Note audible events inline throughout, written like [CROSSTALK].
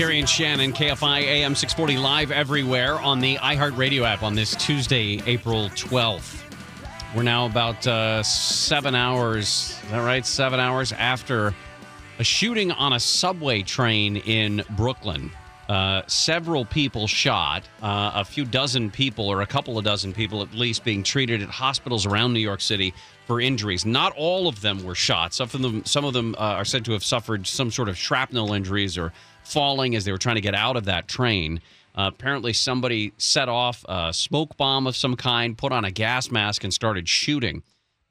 Gary and Shannon, KFI AM 640 live everywhere on the iHeartRadio app on this Tuesday, April 12th. We're now about uh, seven hours, is that right? Seven hours after a shooting on a subway train in Brooklyn. Uh, several people shot, uh, a few dozen people, or a couple of dozen people at least, being treated at hospitals around New York City for injuries. Not all of them were shot. Some of them, some of them uh, are said to have suffered some sort of shrapnel injuries or falling as they were trying to get out of that train. Uh, apparently, somebody set off a smoke bomb of some kind, put on a gas mask, and started shooting.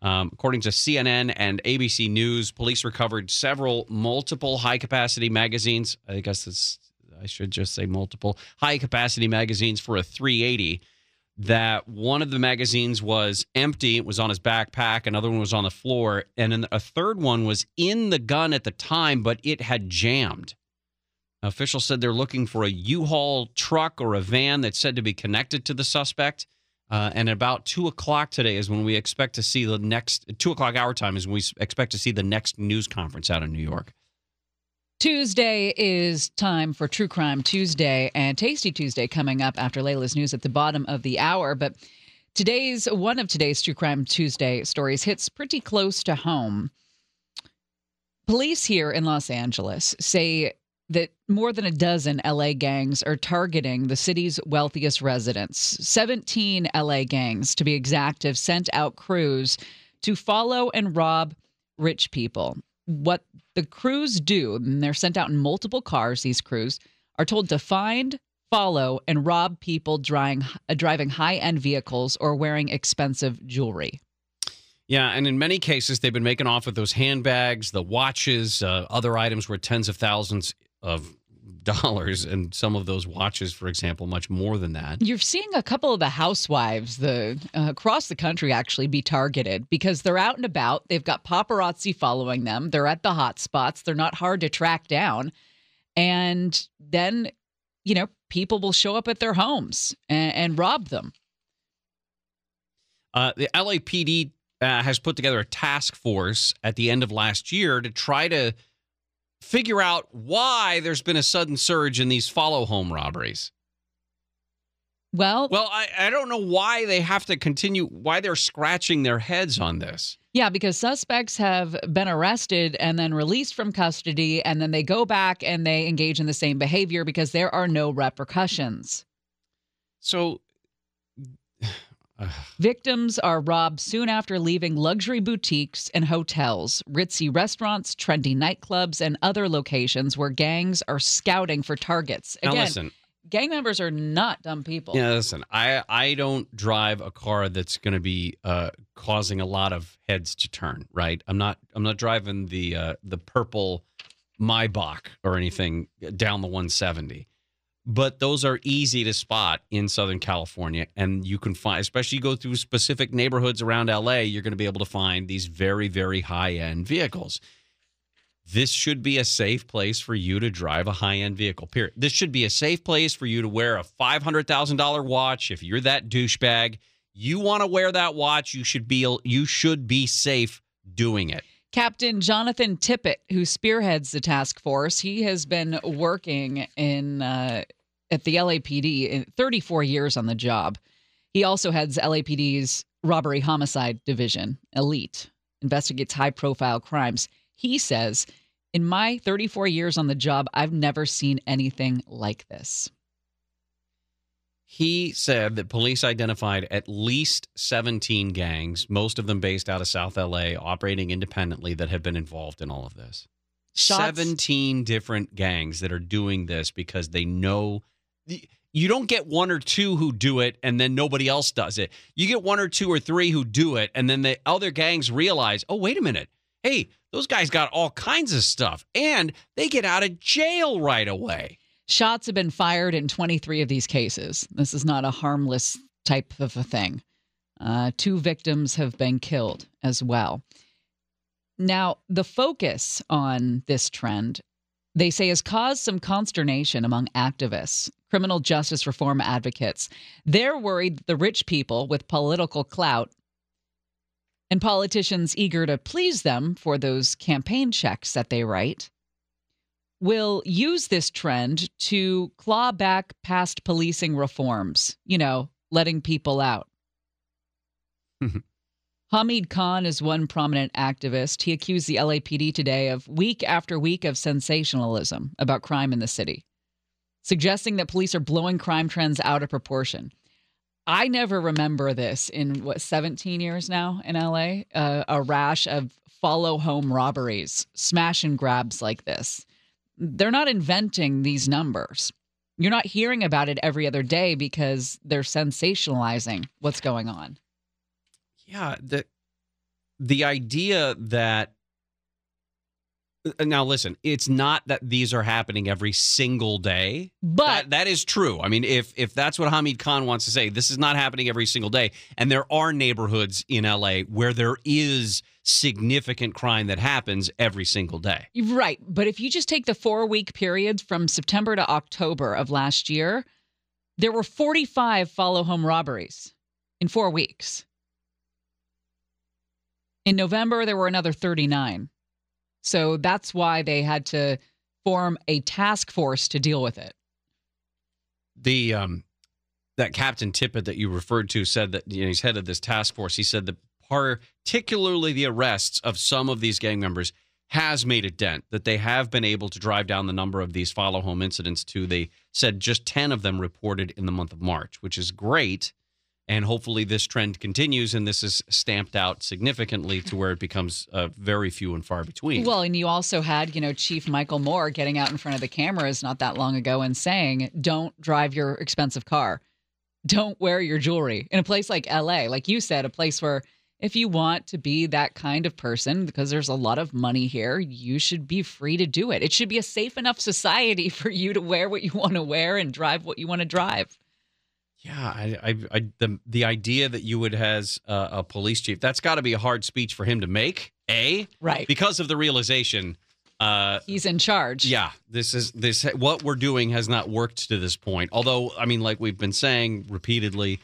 Um, according to CNN and ABC News, police recovered several multiple high capacity magazines. I guess this, I should just say multiple high capacity magazines for a 380. That one of the magazines was empty, it was on his backpack, another one was on the floor, and then a third one was in the gun at the time, but it had jammed. Officials said they're looking for a U-Haul truck or a van that's said to be connected to the suspect. Uh, and about two o'clock today is when we expect to see the next two o'clock hour time is when we expect to see the next news conference out in New York. Tuesday is time for True Crime Tuesday and Tasty Tuesday coming up after Layla's news at the bottom of the hour. But today's one of today's True Crime Tuesday stories hits pretty close to home. Police here in Los Angeles say that more than a dozen LA gangs are targeting the city's wealthiest residents. 17 LA gangs, to be exact, have sent out crews to follow and rob rich people. What the crews do, and they're sent out in multiple cars, these crews are told to find, follow, and rob people driving, uh, driving high end vehicles or wearing expensive jewelry. Yeah, and in many cases, they've been making off with those handbags, the watches, uh, other items worth tens of thousands of [LAUGHS] dollars and some of those watches for example much more than that. You're seeing a couple of the housewives the uh, across the country actually be targeted because they're out and about they've got paparazzi following them they're at the hot spots they're not hard to track down and then you know people will show up at their homes and, and rob them. Uh, the lapd uh, has put together a task force at the end of last year to try to figure out why there's been a sudden surge in these follow home robberies. Well, well, I, I don't know why they have to continue, why they're scratching their heads on this. Yeah, because suspects have been arrested and then released from custody, and then they go back and they engage in the same behavior because there are no repercussions. So Victims are robbed soon after leaving luxury boutiques and hotels, ritzy restaurants, trendy nightclubs, and other locations where gangs are scouting for targets. Again, now listen, gang members are not dumb people. Yeah, listen, I I don't drive a car that's going to be uh, causing a lot of heads to turn. Right? I'm not I'm not driving the uh, the purple Maybach or anything down the 170 but those are easy to spot in Southern California. And you can find, especially you go through specific neighborhoods around LA, you're going to be able to find these very, very high end vehicles. This should be a safe place for you to drive a high end vehicle, period. This should be a safe place for you to wear a $500,000 watch. If you're that douchebag, you want to wear that watch, you should be, you should be safe doing it. Captain Jonathan Tippett, who spearheads the task force, he has been working in uh, at the LAPD in 34 years on the job. He also heads LAPD's robbery homicide division, Elite, investigates high profile crimes. He says, In my 34 years on the job, I've never seen anything like this. He said that police identified at least 17 gangs, most of them based out of South LA, operating independently, that have been involved in all of this. Shots- 17 different gangs that are doing this because they know you don't get one or two who do it and then nobody else does it. You get one or two or three who do it and then the other gangs realize, "Oh, wait a minute. Hey, those guys got all kinds of stuff and they get out of jail right away." Shots have been fired in 23 of these cases. This is not a harmless type of a thing. Uh, two victims have been killed as well. Now, the focus on this trend, they say, has caused some consternation among activists, criminal justice reform advocates. They're worried the rich people with political clout and politicians eager to please them for those campaign checks that they write will use this trend to claw back past policing reforms, you know, letting people out. [LAUGHS] Hamid Khan is one prominent activist. He accused the LAPD today of week after week of sensationalism about crime in the city, suggesting that police are blowing crime trends out of proportion. I never remember this in what 17 years now in LA, uh, a rash of follow home robberies, smash and grabs like this they're not inventing these numbers. You're not hearing about it every other day because they're sensationalizing what's going on. Yeah, the the idea that uh, now listen, it's not that these are happening every single day. But That, that is true. I mean, if if that's what Hamid Khan wants to say, this is not happening every single day, and there are neighborhoods in LA where there is significant crime that happens every single day. right, but if you just take the 4-week periods from September to October of last year, there were 45 follow home robberies in 4 weeks. In November there were another 39. So that's why they had to form a task force to deal with it. the um that Captain Tippett that you referred to said that you know, he's head of this task force. He said that particularly the arrests of some of these gang members has made a dent. That they have been able to drive down the number of these follow home incidents to they said just ten of them reported in the month of March, which is great. And hopefully this trend continues and this is stamped out significantly to where it becomes uh, very few and far between. Well, and you also had, you know, Chief Michel Moore getting out in front of the cameras not that long ago and saying, don't drive your expensive car. Don't wear your jewelry in a place like LA. Like you said, a place where if you want to be that kind of person, because there's a lot of money here, you should be free to do it. It should be a safe enough society [LAUGHS] for you to wear what you want to wear and drive what you want to drive. Yeah, I, I, I the the idea that you would has uh, a police chief that's got to be a hard speech for him to make. A Right. because of the realization. Uh, He's in charge. yeah, this is this what we're doing has not worked to this point. Although, I mean, like we've been saying repeatedly,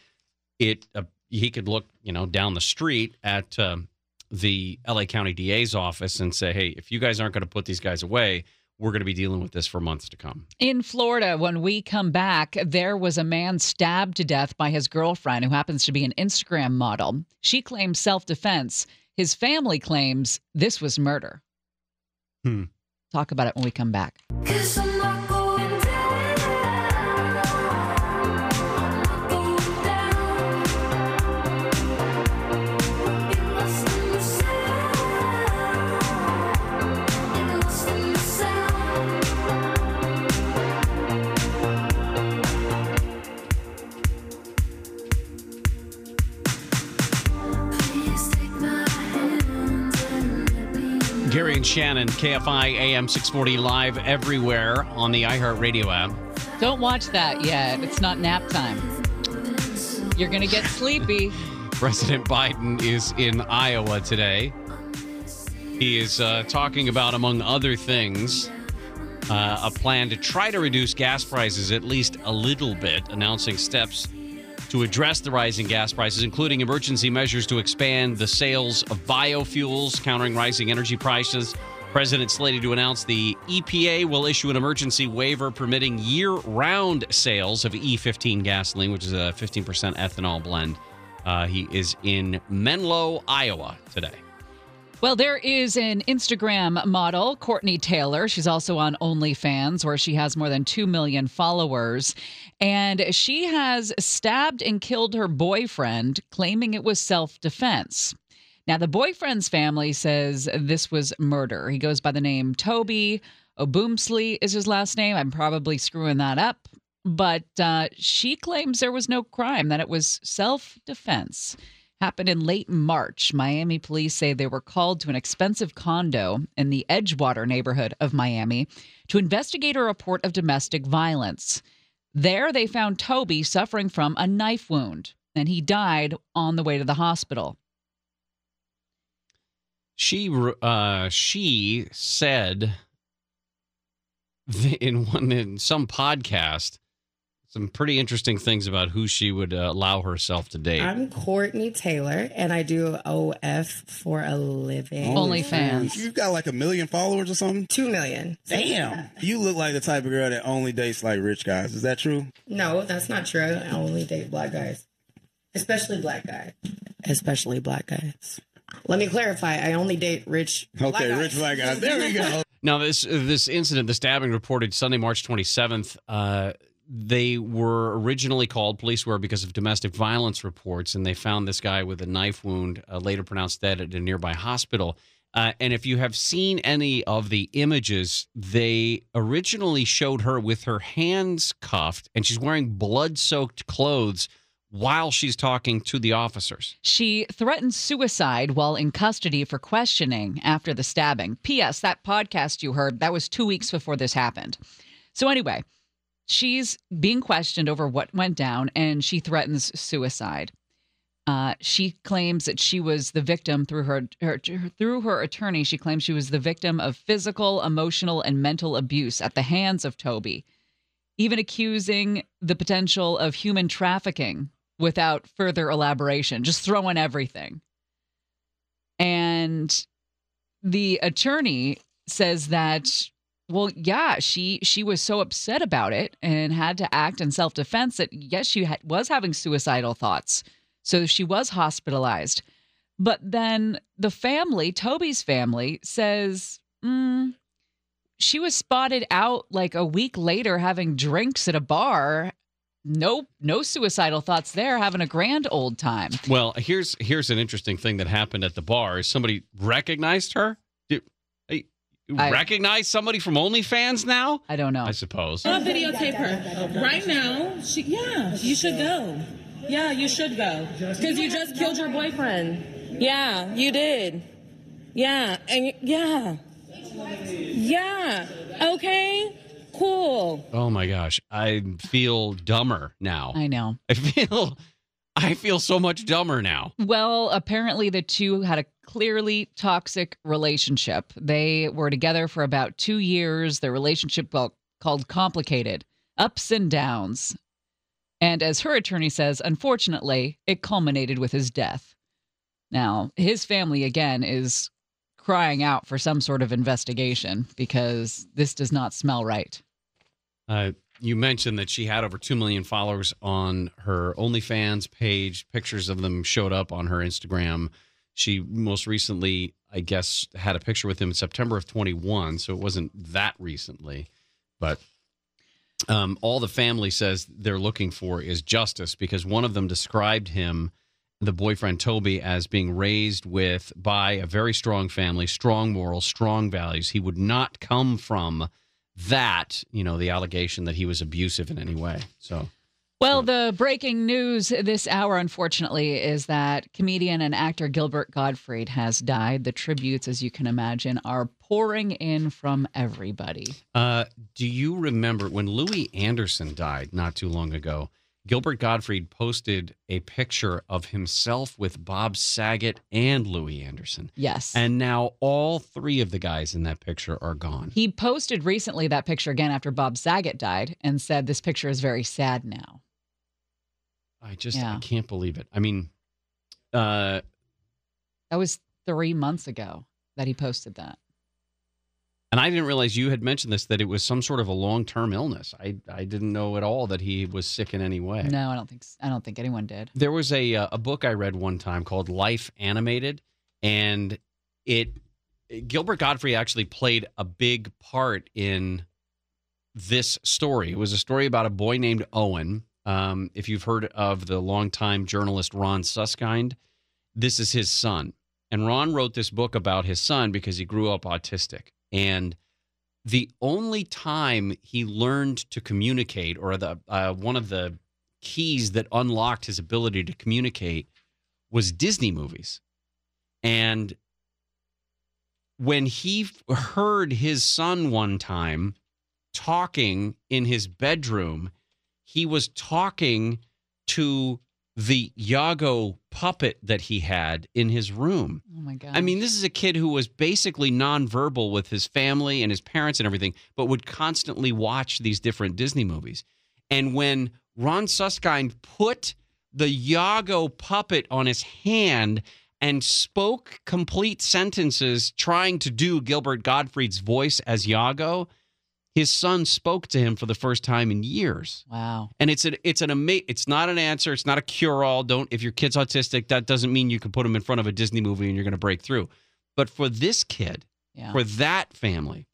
it uh, he could look you know down the street at um, the LA County DA's office and say, hey, if you guys aren't going to put these guys away, we're going to be dealing with this for months to come. In Florida, when we come back, there was a man stabbed to death by his girlfriend, who happens to be an Instagram model. She claims self defense. His family claims this was murder. Hmm. Talk about it when we come back. Gary and Shannon, KFI AM 640 live everywhere on the iHeartRadio app. Don't watch that yet. It's not nap time. You're going to get sleepy. [LAUGHS] President Biden is in Iowa today. He is uh, talking about, among other things, uh, a plan to try to reduce gas prices at least a little bit, announcing steps to address the rising gas prices, including emergency measures to expand the sales of biofuels, countering rising energy prices. President slated to announce the EPA will issue an emergency waiver permitting year round sales of E15 gasoline, which is a 15% ethanol blend. Uh, he is in Menlo, Iowa today. Well, there is an Instagram model, Courtney Taylor. She's also on OnlyFans, where she has more than 2 million followers. And she has stabbed and killed her boyfriend, claiming it was self defense. Now, the boyfriend's family says this was murder. He goes by the name Toby Obumseli, is his last name. I'm probably screwing that up. But uh, she claims there was no crime, that it was self defense. Happened in late March. Miami police say they were called to an expensive condo in the Edgewater neighborhood of Miami to investigate a report of domestic violence. There, they found Toby suffering from a knife wound, and he died on the way to the hospital. She uh, she said [LAUGHS] in one in some podcast some pretty interesting things about who she would uh, allow herself to date. I'm Courtney Taylor, and I do OF for a living. OnlyFans. You've got like a million followers or something? Two million. Damn. You look like the type of girl that only dates like rich guys. Is that true? No, that's not true. I only date black guys, especially black guys. Especially black guys. Let me clarify. I only date rich. Okay, guys. rich black guys. There we go. [LAUGHS] Now, this this incident, the stabbing, reported Sunday, March 27th. Uh, they were originally called, police were, because of domestic violence reports, and they found this guy with a knife wound, uh, later pronounced dead at a nearby hospital. Uh, and if you have seen any of the images, they originally showed her with her hands cuffed, and she's wearing blood soaked clothes while she's talking to the officers. She threatened suicide while in custody for questioning after the stabbing. P.S. That podcast you heard, that was two weeks before this happened. So, anyway, she's being questioned over what went down and she threatens suicide. Uh, she claims that she was the victim through her, her through her attorney. She claims she was the victim of physical, emotional, and mental abuse at the hands of Toby, even accusing the potential of human trafficking without further elaboration, just throwing everything. And the attorney says that well yeah she she was so upset about it and had to act in self-defense that yes she ha- was having suicidal thoughts so she was hospitalized but then the family toby's family says mm, she was spotted out like a week later having drinks at a bar no no suicidal thoughts there having a grand old time Well, here's here's an interesting thing that happened at the bar. Is somebody recognized her? Did, hey, you I- recognize somebody from OnlyFans now? i don't know I suppose. I'll videotape her. Right now, she, yeah, you should go. Yeah, you should go. Because you just killed your boyfriend. Yeah, you did. Yeah, and yeah. Yeah. Okay, cool. Oh my gosh, I feel dumber now. i know I feel I feel so much dumber now. Well, apparently the two had a clearly toxic relationship. They were together for about two years. Their relationship well, called complicated, ups and downs. And as her attorney says, unfortunately, it culminated with his death. Now, his family again is crying out for some sort of investigation because this does not smell right. Uh, you mentioned that she had over 2 million followers on her OnlyFans page. Pictures of them showed up on her Instagram. She most recently, I guess, had a picture with him in September of 21. So it wasn't that recently. But um, all the family says they're looking for is justice because one of them described him, the boyfriend Toby, as being raised with by a very strong family, strong morals, strong values. He would not come from that, you know, the allegation that he was abusive in any way. So Well, the breaking news this hour, unfortunately, is that comedian and actor Gilbert Gottfried has died. The tributes, as you can imagine, are pouring in from everybody. Uh, do you remember when Louie Anderson died not too long ago? Gilbert Gottfried posted a picture of himself with Bob Saget and Louie Anderson. Yes. And now all three of the guys in that picture are gone. he posted recently that picture again after Bob Saget died and said this picture is very sad now. I just Yeah. I can't believe it. I mean, uh, That was three months ago that he posted that. And I didn't realize you had mentioned this that it was some sort of a long term illness. I I didn't know at all that he was sick in any way. No, I don't think I don't think anyone did. There was a uh, a book I read one time called Life Animated, and it Gilbert Gottfried actually played a big part in this story. It was a story about a boy named Owen. Um, if you've heard of the longtime journalist Ron Suskind, this is his son. And Ron wrote this book about his son because he grew up autistic. And the only time he learned to communicate, or the uh, one of the keys that unlocked his ability to communicate, was Disney movies. And when he heard his son one time talking in his bedroom, he was talking to the Iago puppet that he had in his room. Oh my god. I mean, this is a kid who was basically nonverbal with his family and his parents and everything, but would constantly watch these different Disney movies. And when Ron Suskind put the Iago puppet on his hand and spoke complete sentences trying to do Gilbert Gottfried's voice as Yago, his son spoke to him for the first time in years. Wow. And it's an it's an ama- it's not an answer. It's not a cure all. Don't if your kid's autistic, that doesn't mean you can put him in front of a Disney movie and you're going to break through. But for this kid, Yeah. for that family,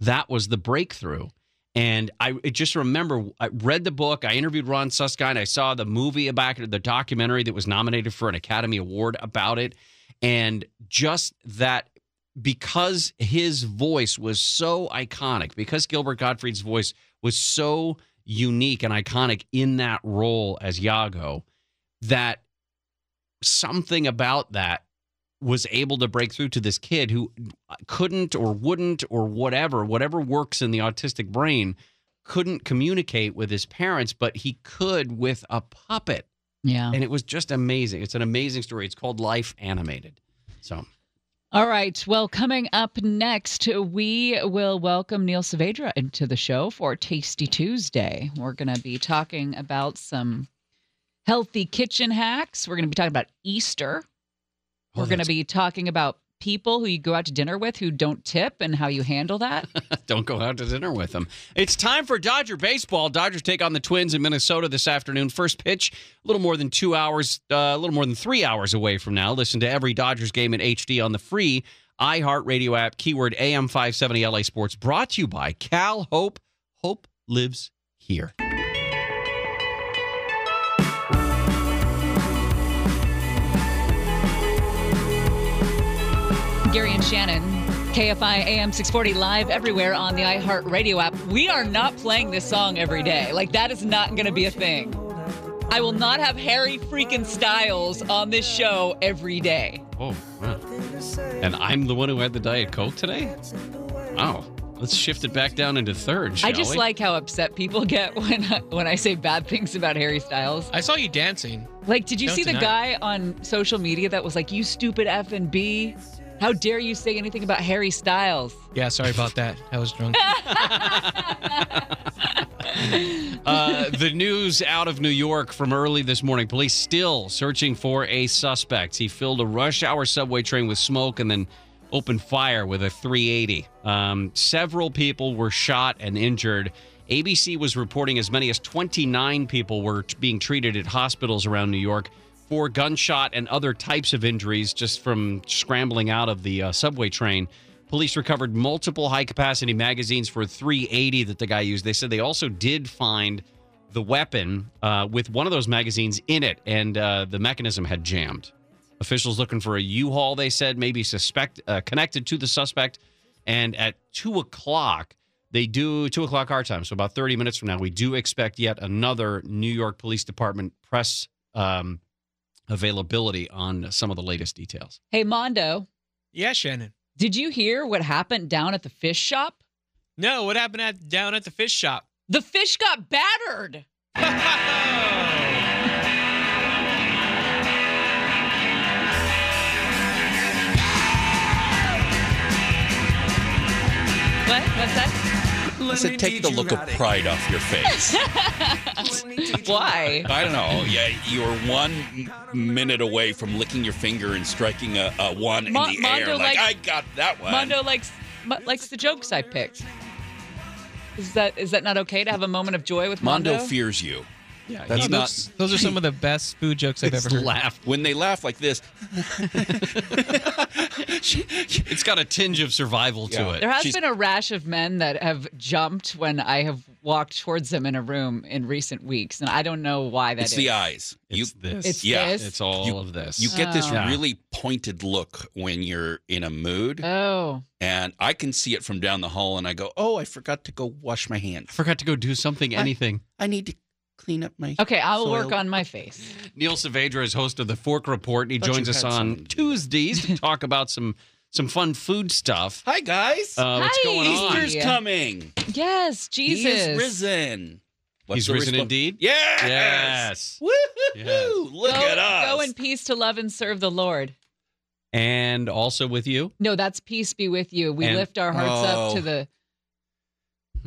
that was the breakthrough. And I just remember I read the book. I interviewed Ron Suskind. I saw the movie about it, the documentary that was nominated for an Academy Award about it, and just that because his voice was so iconic, because Gilbert Gottfried's voice was so unique and iconic in that role as Iago, that something about that was able to break through to this kid who couldn't or wouldn't or whatever, whatever works in the autistic brain, couldn't communicate with his parents, but he could with a puppet. Yeah. And it was just amazing. It's an amazing story. It's called Life Animated. So All right. Well, coming up next, we will welcome Neil Saavedra into the show for Tasty Tuesday. We're going to be talking about some healthy kitchen hacks. We're going to be talking about Easter. Oh, We're going to be talking about people who you go out to dinner with who don't tip and how you handle that. [LAUGHS] don't go out to dinner with them. It's time for Dodger baseball. Dodgers take on the Twins in Minnesota this afternoon. First pitch, a little more than two hours, uh, a little more than three hours away from now. Listen to every Dodgers game in HD on the free iHeartRadio app. Keyword AM570 LA Sports. Brought to you by Cal Hope. Hope lives here. Gary and Shannon, KFI AM 640 live everywhere on the iHeartRadio app. We are not playing this song every day. Like, that is not going to be a thing. I will not have Harry freaking Styles on this show every day. Oh, wow. And I'm the one who had the Diet Coke today? Wow. Let's shift it back down into third, shall I just we? like how upset people [LAUGHS] get when I, when I say bad things about Harry Styles. I saw you dancing. Like, did you Don't see the deny guy on social media that was like, "You stupid F and B"? How dare you say anything about Harry Styles? Yeah, sorry about that. I was drunk. [LAUGHS] Uh, the news out of New York from early this morning. Police still searching for a suspect. He filled a rush hour subway train with smoke and then opened fire with a 380. Um, several people were shot and injured. ABC was reporting as many as 29 people were t- being treated at hospitals around New York for gunshot and other types of injuries just from scrambling out of the uh, subway train. Police recovered multiple high capacity magazines for 380 that the guy used. They said they also did find the weapon uh, with one of those magazines in it, and uh, the mechanism had jammed. Officials looking for a U-Haul, they said, maybe suspect uh, connected to the suspect. And at two o'clock, they do two o'clock our time, so about 30 minutes from now, we do expect yet another New York Police Department press um, availability on some of the latest details. Hey, Mondo, yeah, Shannon. did you hear what happened down at the fish shop? No, what happened at down at the fish shop? The fish got battered. [LAUGHS] What? What's that? I said, take the look of pride off your face. [LAUGHS] Why? I don't know. Yeah, you're one minute away from licking your finger and striking a, a one Mo- in the air. Mondo Like, likes- I got that one. Mondo likes mo- likes the jokes I picked. Is that is that not okay to have a moment of joy with Mondo? Mondo fears you. Yeah, That's he- not. Those, those are some of the best food jokes I've ever heard. laugh. When they laugh like this, [LAUGHS] It's got a tinge of survival to it. There has She's- been a rash of men that have jumped when I have walked towards them in a room in recent weeks, and I don't know why that it's is. the eyes. It's you, this. It's Yeah. this. It's all You- of this. you get this Oh. Really pointed look when you're in a mood, Oh, and I can see it from down the hall, and I go, "Oh, I forgot to go wash my hands. I forgot to go do something, anything. I need to clean up my." okay. I will work on my face. Neil Saavedra is host of the Fork Report, and he Thought you joins us had on something. Tuesdays to [LAUGHS] talk about some some fun food stuff. Hi guys. Uh, what's Hi. going on? Easter's coming. Yes, Jesus. He is risen. What's He's the risen respo- indeed? Yes. Yes. Woo! Yes. Look go, at us. Go in peace to love and serve the Lord. And also with you. No, that's peace be with you. We And- lift our hearts up Oh. to the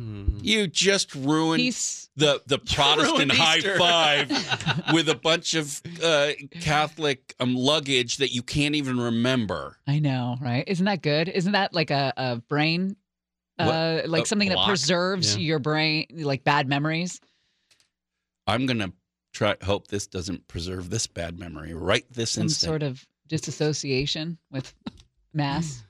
Hmm. You just ruined peace. the the [LAUGHS] Protestant high five [LAUGHS] with a bunch of uh, Catholic um, luggage that you can't even remember. I know, right? Isn't that good? Isn't that like a, a brain, uh, like A something that preserves Yeah. your brain, like bad memories? I'm gonna try. Hope this doesn't preserve this bad memory right this Some instant. sort of disassociation with mass. [SIGHS] [LAUGHS]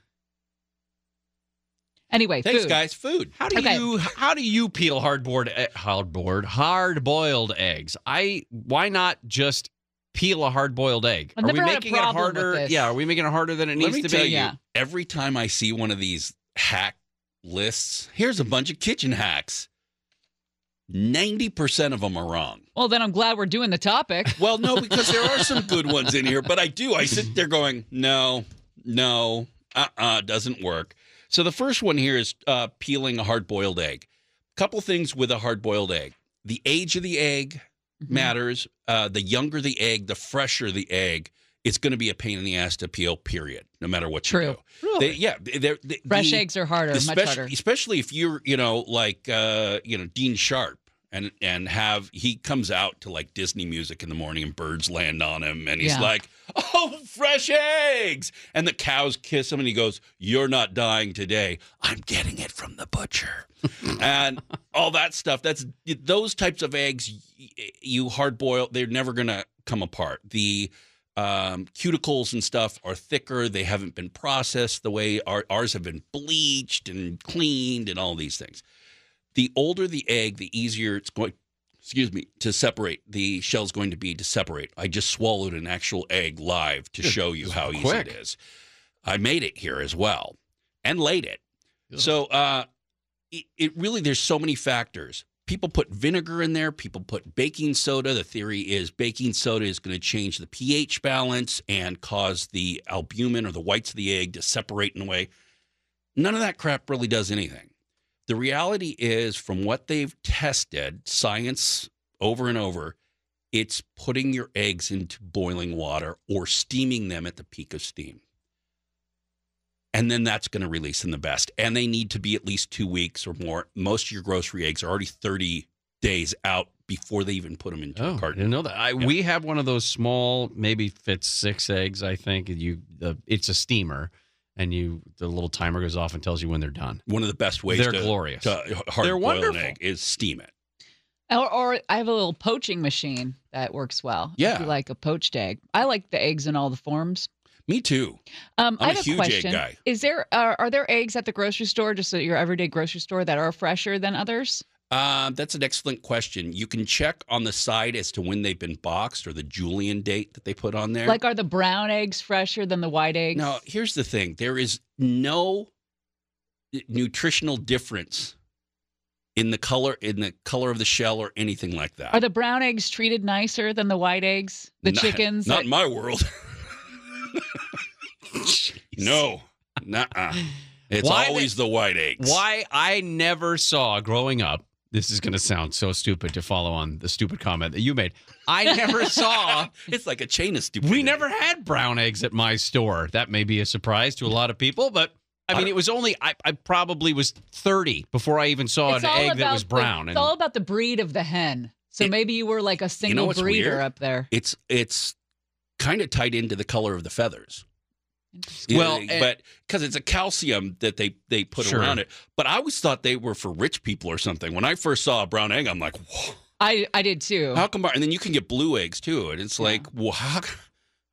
Anyway, Thanks, food. guys. Food. How do Okay. you how do you peel hardboard hardboard hard boiled eggs? I why not just peel a hard boiled egg? I've are we never had a making it harder? Yeah, are we making it harder than it Let needs me to tell be? you, Yeah. every time I see one of these hack lists, here's a bunch of kitchen hacks. Ninety percent of them are wrong. Well, then I'm glad we're doing the topic. [LAUGHS] Well, no, because there are some good ones in here, but I do. I sit there going, no, no, uh uh doesn't work. So the first one here is uh, peeling a hard boiled egg. Couple things with a hard boiled egg the age of the egg Mm-hmm. matters. Uh, the younger the egg, the fresher the egg. It's going to be a pain in the ass to peel, period, no matter what you True. do. They- yeah. They're, they- Fresh the- eggs are harder, much especially, harder. especially if you're, you know, like, uh, you know, Dean Sharp and and have he comes out to like Disney music in the morning and birds land on him and he's Yeah. like, "Oh, fresh eggs!" and the cows kiss him and he goes, "You're not dying today. I'm getting it from the butcher," [LAUGHS] and all that stuff. That's those types of eggs. You hard boil, they're never gonna come apart. The um, cuticles and stuff are thicker. They haven't been processed the way our, ours have been bleached and cleaned and all these things. The older the egg, the easier it's going. Excuse me, to separate. The shell's going to be to separate. I just swallowed an actual egg live to show you how easy quick. it is. I made it here as well and laid it. So uh, it, it really there's so many factors. People put vinegar in there. People put baking soda. The theory is baking soda is going to change the pH balance and cause the albumin or the whites of the egg to separate in a way. None of that crap really does anything. The reality is, from what they've tested, science over and over, it's putting your eggs into boiling water or steaming them at the peak of steam and then that's going to release them the best. And they need to be at least two weeks or more. Most of your grocery eggs are already 30 days out before they even put them into Oh, a I carton. didn't know that. I, We have one of those small, maybe fits six eggs. I think you. The, it's a steamer, and you the little timer goes off and tells you when they're done. One of the best ways They're to, glorious. to hard They're boil wonderful. an egg is steam it. Or, or I have a little poaching machine that works well. if Yeah. you like a poached egg. I like the eggs in all the forms. Me too. Um, I'm I a have huge a egg question. guy. Is there are, are there eggs at the grocery store, just at your everyday grocery store, that are fresher than others? Um, that's an excellent question. You can check on the side as to when they've been boxed or the Julian date that they put on there. Like, are the brown eggs fresher than the white eggs? Now, here's the thing there is no nutritional difference in the color in the color of the shell or anything like that. Are the brown eggs treated nicer than the white eggs? The Not- chickens? Not that- in my [LAUGHS] world. no. Nuh-uh. It's Why always the white eggs. Why I never saw growing up. This is going to sound so stupid to follow on the stupid comment that you made. I never [LAUGHS] saw. It's like a chain of stupidity. We never had brown eggs at my store. That may be a surprise to a lot of people, but I mean, it was only I, I probably was thirty before I even saw It's an egg that about was the- brown. it's all about the breed of the hen. So maybe you were like a single what's breeder weird? up there. It's it's kind of tied into the color of the feathers. Well, and- but because it's a calcium that they they put Sure. around it. But I always thought they were for rich people or something. When I first saw a brown egg, I'm like, Whoa. I I did too. How come? And then you can get blue eggs too, and it's like, well, how,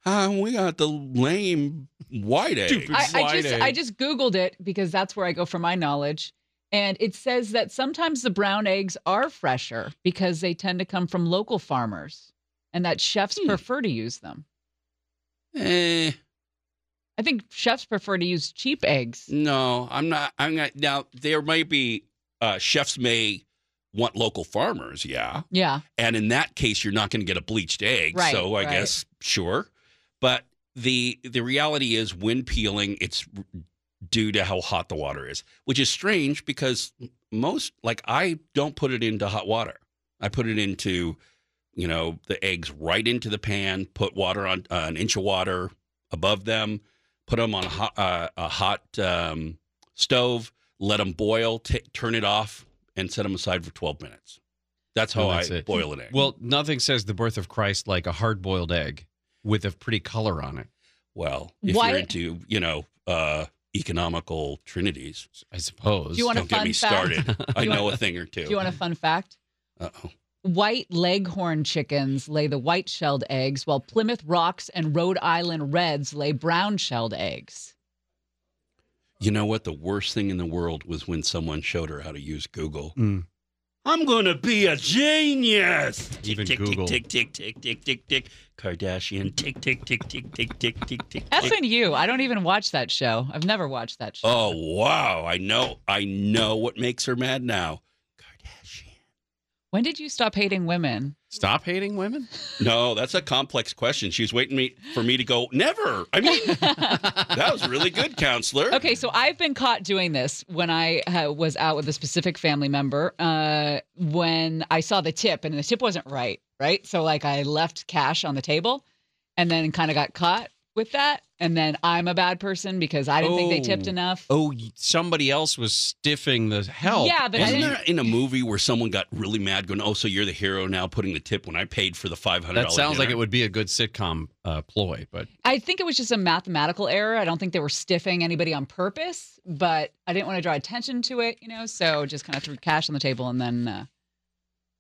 how we got the lame white egg? I, I just egg. I just googled it because that's where I go for my knowledge. And it says that sometimes the brown eggs are fresher because they tend to come from local farmers and that chefs Hmm. prefer to use them. Eh, I think chefs prefer to use cheap eggs. no, I'm not. I'm not. Now there might be uh, chefs may want local farmers, yeah, Yeah. and in that case, you're not going to get a bleached egg. Right, so I right. guess sure, but the the reality is when peeling, it's due to how hot the water is, which is strange because most like I don't put it into hot water. I put it into you know the eggs right into the pan, put water on uh, an inch of water above them, put them on a hot, uh, a hot um, stove, let them boil, t- turn it off, and set them aside for 12 minutes. That's how And that's I it. boil an egg. Well, nothing says the birth of Christ like a hard boiled egg with a pretty color on it. Well, if Why- you're into, you know, uh, economical trinities, I suppose. Do you want a don't get fun me fact? started. [LAUGHS] I know a thing or two. Do you want a fun fact? Uh-oh. White leghorn chickens lay the white shelled eggs, while Plymouth Rocks and Rhode Island Reds lay brown shelled eggs. You know what? The worst thing in the world was when someone showed her how to use Google. Mm. I'm gonna be a genius. Even tick, Google. Tick tick tick tick tick tick tick. Kardashian. Tick tick tick tick tick tick tick tick. F you. I don't even watch that show. I've never watched that show. Oh wow! I know. I know what makes her mad now. Kardashian. When did you stop hating women? Stop hating women? No, that's a complex question. She's waiting me for me to go. Never. I mean, [LAUGHS] that was really good, counselor. Okay, so I've been caught doing this when I uh, was out with a specific family member. Uh, when I saw the tip and the tip wasn't right, right? So like I left cash on the table, and then kind of got caught with that. And then I'm a bad person because I didn't think they tipped Oh. enough. Oh, somebody else was stiffing the help. Yeah, but I Wasn't there in a movie where someone got really mad, going, "Oh, so you're the hero now, putting the tip when I paid for the five hundred that dollars"? sounds like it would be a good sitcom uh, ploy, but I think it was just a mathematical error. I don't think they were stiffing anybody on purpose, but I didn't want to draw attention to it, you know. So just kind of threw cash on the table and then uh,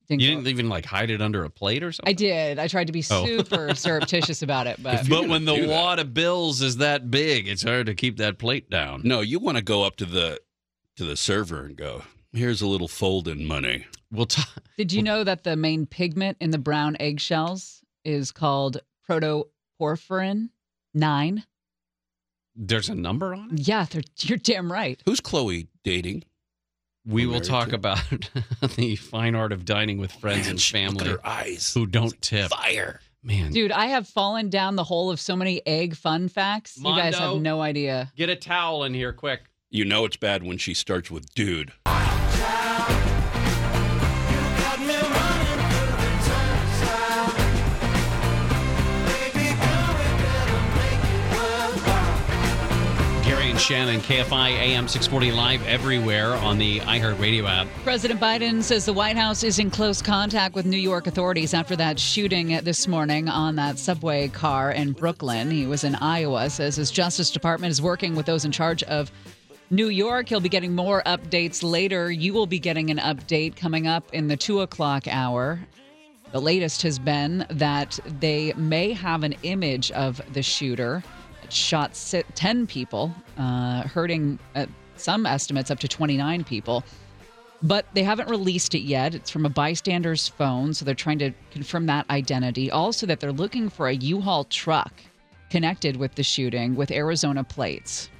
didn't. you didn't even like hide it under a plate or something. I did. I tried to be Oh. [LAUGHS] super surreptitious about it, but But when the gonna that- wad of bills is that big, it's hard to keep that plate down. No, you want to go up to the to the server and go, "Here's a little fold-in money." We'll talk. did you know that the main pigment in the brown eggshells is called protoporphyrin nine? There's a number on it. Yeah, you're damn right. Who's Chloe dating? We will talk to- about [LAUGHS] the fine art of dining with friends Man, and she- look at family her eyes. who don't tip. Fire. Man, Dude, I have fallen down the hole of so many egg fun facts. You guys have no idea. get a towel in here quick. You know it's bad when she starts with "dude." Shannon, KFI AM 640 live everywhere on the iHeartRadio app. President Biden says the White House is in close contact with New York authorities after that shooting this morning on that subway car in Brooklyn. He was in Iowa, says his Justice Department is working with those in charge of New York. He'll be getting more updates later. You will be getting an update coming up in the two o'clock hour. The latest has been that they may have an image of the shooter. Shot 10 people, uh, hurting at some estimates up to 29 people. But they haven't released it yet. It's from a bystander's phone, so they're trying to confirm that identity. Also, that they're looking for a U Haul truck connected with the shooting with Arizona plates.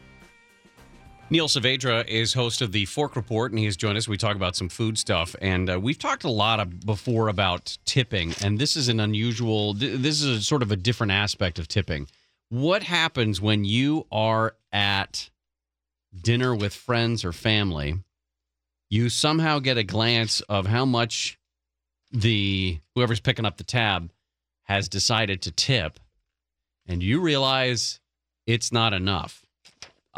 Neil Saavedra is host of the Fork Report, and he has joined us. We talk about some food stuff, and uh, we've talked a lot of, before about tipping, and this is an unusual. th- This is a sort of a different aspect of tipping. What happens when you are at dinner with friends or family? You somehow get a glance of how much the whoever's picking up the tab has decided to tip, and you realize it's not enough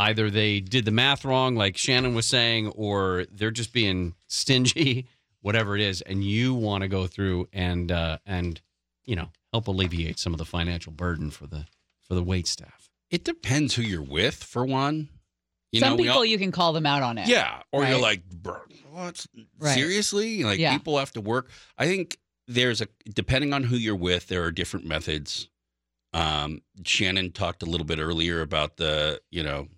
either they did the math wrong, like Shannon was saying, or they're just being stingy, [LAUGHS] whatever it is, and you want to go through and uh, and you know help alleviate some of the financial burden for the for the wait staff. It depends who you're with, for one. You Some know, people all- you can call them out on it. Yeah, or you're like, "Bro, what? Right. Seriously? Like Yeah. people have to work. I think there's a depending on who you're with, there are different methods. Um, Shannon talked a little bit earlier about the, you know,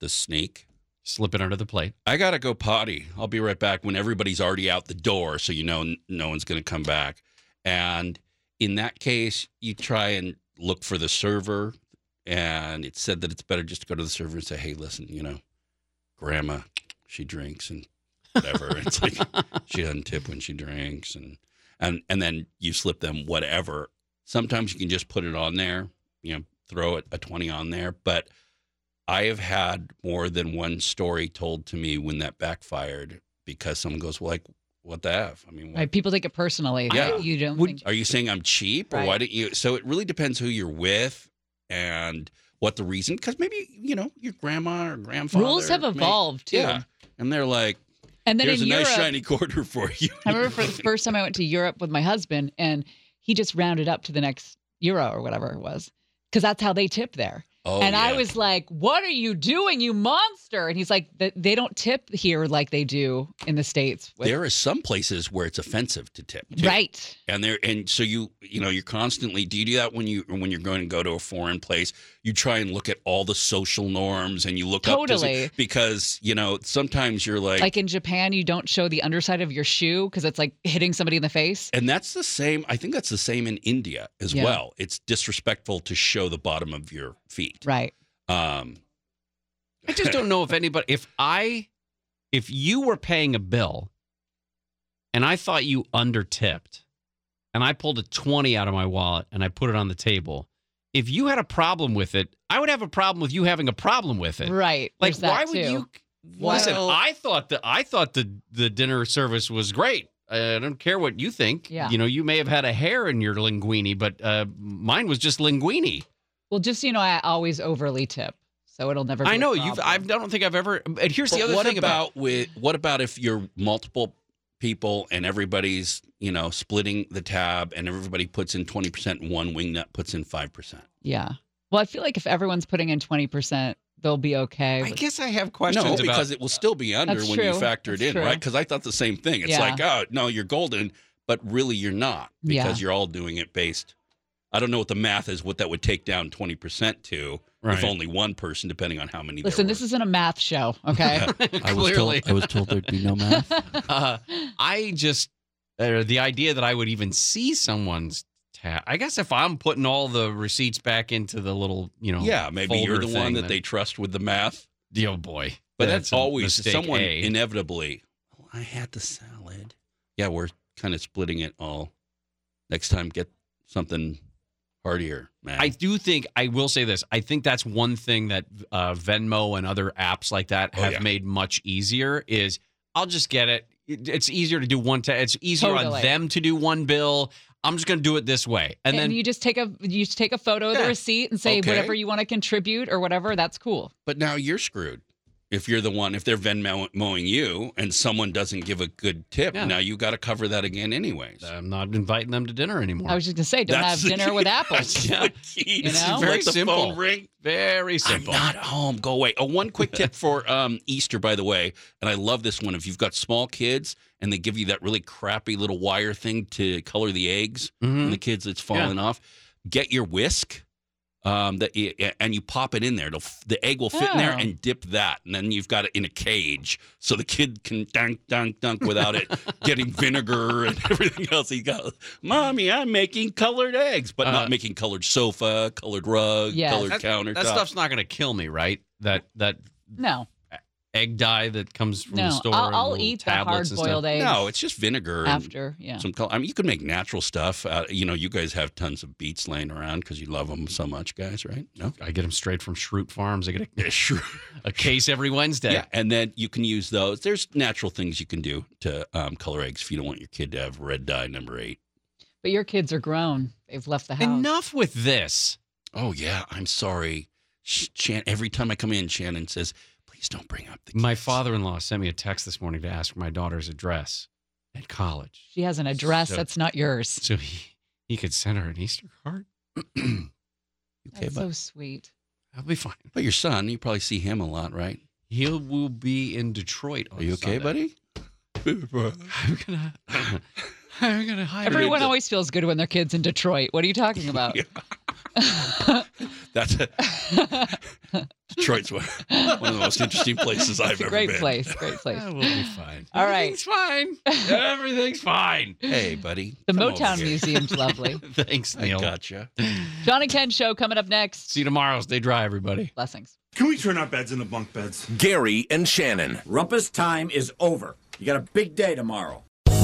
the snake. Slip it under the plate. I gotta go potty. I'll be right back when everybody's already out the door, so you know n- no one's gonna come back. And in that case, you try and look for the server. And it said that it's better just to go to the server and say, "Hey, listen, you know, Grandma, she drinks and whatever." [LAUGHS] it's like she doesn't tip when she drinks, and and and then you slip them whatever. Sometimes you can just put it on there, you know, throw it a twenty on there, but. I have had more than one story told to me when that backfired because someone goes, well, like, what the F? I mean, what, Right. People take it personally. Yeah. You don't Would- think. are you saying I'm cheap or Right. why didn't you? So it really depends who you're with and what the reason. Because maybe, you know, your grandma or grandfather. Rules have evolved too. Yeah. And they're like, And then here's a in nice shiny quarter for you. I remember for the first time I went to Europe with my husband, and he just rounded up to the next euro or whatever it was, because that's how they tip there. Oh, and I was like, "What are you doing, you monster?" And he's like, "Th- "They don't tip here like they do in the states." with- There are some places where it's offensive to tip. too. right. and there and so you you know you're constantly do you do that when you when you're going to go to a foreign place you try and look at all the social norms and you look up Totally. to, because you know sometimes you're like, Like in Japan, you don't show the underside of your shoe because it's like hitting somebody in the face. and that's the same i think that's the same in india as Yeah. well it's disrespectful to show the bottom of your feet Right. um I just don't know if [LAUGHS] anybody, if I, if you were paying a bill and I thought you under tipped and I pulled a 20 out of my wallet and I put it on the table, if you had a problem with it, I would have a problem with you having a problem with it. Right. Like, There's that why would too. you? Listen, Well- I thought that I thought the the dinner service was great. I don't care what you think. Yeah. You know, you may have had a hair in your linguine, but uh, mine was just linguine. Well, just you know, I always overly tip, so it'll never. Be I a know you've. problem. I don't think I've ever. And here's but the other what thing about, about with what about if you're multiple people and everybody's you know splitting the tab and everybody puts in 20% and one wingnut puts in 5% Yeah. Well, I feel like if everyone's putting in twenty percent, they'll be okay. I guess I have questions no, about. because it will still be under That's when you true. factor it That's in, true. right? Because I thought the same thing. It's Yeah. like, oh no, you're golden, but really you're not because Yeah. you're all doing it based. I don't know what the math is, what that would take down twenty percent to Right. if only one person, depending on how many. there Listen, this isn't a math show, [LAUGHS] okay? I was Clearly. told I was told there'd be no math. [LAUGHS] uh, I just uh, the idea that I would even see someone's tab. I guess if I'm putting all the receipts back into the little, you know, yeah, maybe you're the one thing, that they trust with the math. Oh boy, But that's, a always someone A. inevitably. "Oh, I had the salad. Yeah, we're kind of splitting it all. Next time, get something heartier, man. I do think I will say this. I think that's one thing that uh, Venmo and other apps like that Oh, have yeah. made much easier. Is I'll just get it. It- It's easier to do one. Ta- it's easier on them to do one bill. I'm just going to do it this way, and, and then you just take a you just take a photo of the receipt and say Okay. whatever you want to contribute or whatever. That's cool. But now you're screwed. If you're the one, if they're mowing you and someone doesn't give a good tip, Yeah. now you got to cover that again, anyways. I'm not inviting them to dinner anymore. I was just gonna say, don't That's have dinner key. [LAUGHS] with apples. That's Yeah. the key. You know? Very Let the simple. phone ring. Very simple. I'm not home. Go away. Oh, one quick tip for [LAUGHS] um, Easter, by the way, and I love this one. If you've got small kids and they give you that really crappy little wire thing to color the eggs, Mhm. and the kids it's falling off, get your whisk. Um, that and you pop it in there. It'll, the egg will fit in there Oh. and dip that, and then you've got it in a cage, so the kid can dunk, dunk, dunk without it [LAUGHS] getting vinegar and [LAUGHS] everything else. He goes, "Mommy, I'm making colored eggs, but Uh, not making colored sofa, colored rug, Yes. colored that, countertop." that stuff's not going to kill me, right? That that No, egg dye that comes from no. the store. I'll, and I'll little eat the tablets hard and boiled eggs. No, it's just vinegar. and after. Yeah. Some color. I mean, you can make natural stuff. Uh, you know, you guys have tons of beets laying around because you love them so much, guys, right? No. I get them straight from Schrute Farms. I get a, [LAUGHS] Yeah, sure. [LAUGHS] a case every Wednesday. Yeah, and then you can use those. There's natural things you can do to um, color eggs if you don't want your kid to have red dye number eight. But your kids are grown. They've left the house. Enough with this. Oh yeah, I'm sorry. Sh- Shan- every time I come in, Shannon says, "Please don't bring up the." My father-in-law sent me a text this morning to ask for my daughter's address at college, She has an address So- that's not yours. so he he could send her an Easter card. [CLEARS THROAT] Okay, That's but so sweet. I'll be fine. But your son, you probably see him a lot, right? He will be in Detroit. On Are you okay, Sunday. buddy? I'm gonna. I'm gonna hire. Everyone always feels good when their kids in Detroit. What are you talking about? [LAUGHS] [LAUGHS] That's Detroit's one, one of the most interesting places I've ever great been. Great place. Great place. I will be fine. All right. Everything's fine. Everything's fine. Hey, buddy. The Motown. Museum's lovely. [LAUGHS] Thanks, I Neil. gotcha. John and Ken show coming up next. See you tomorrow. Stay dry, everybody. Blessings. Can we turn our beds into bunk beds? Gary and Shannon. Rumpus time is over. You got a big day tomorrow.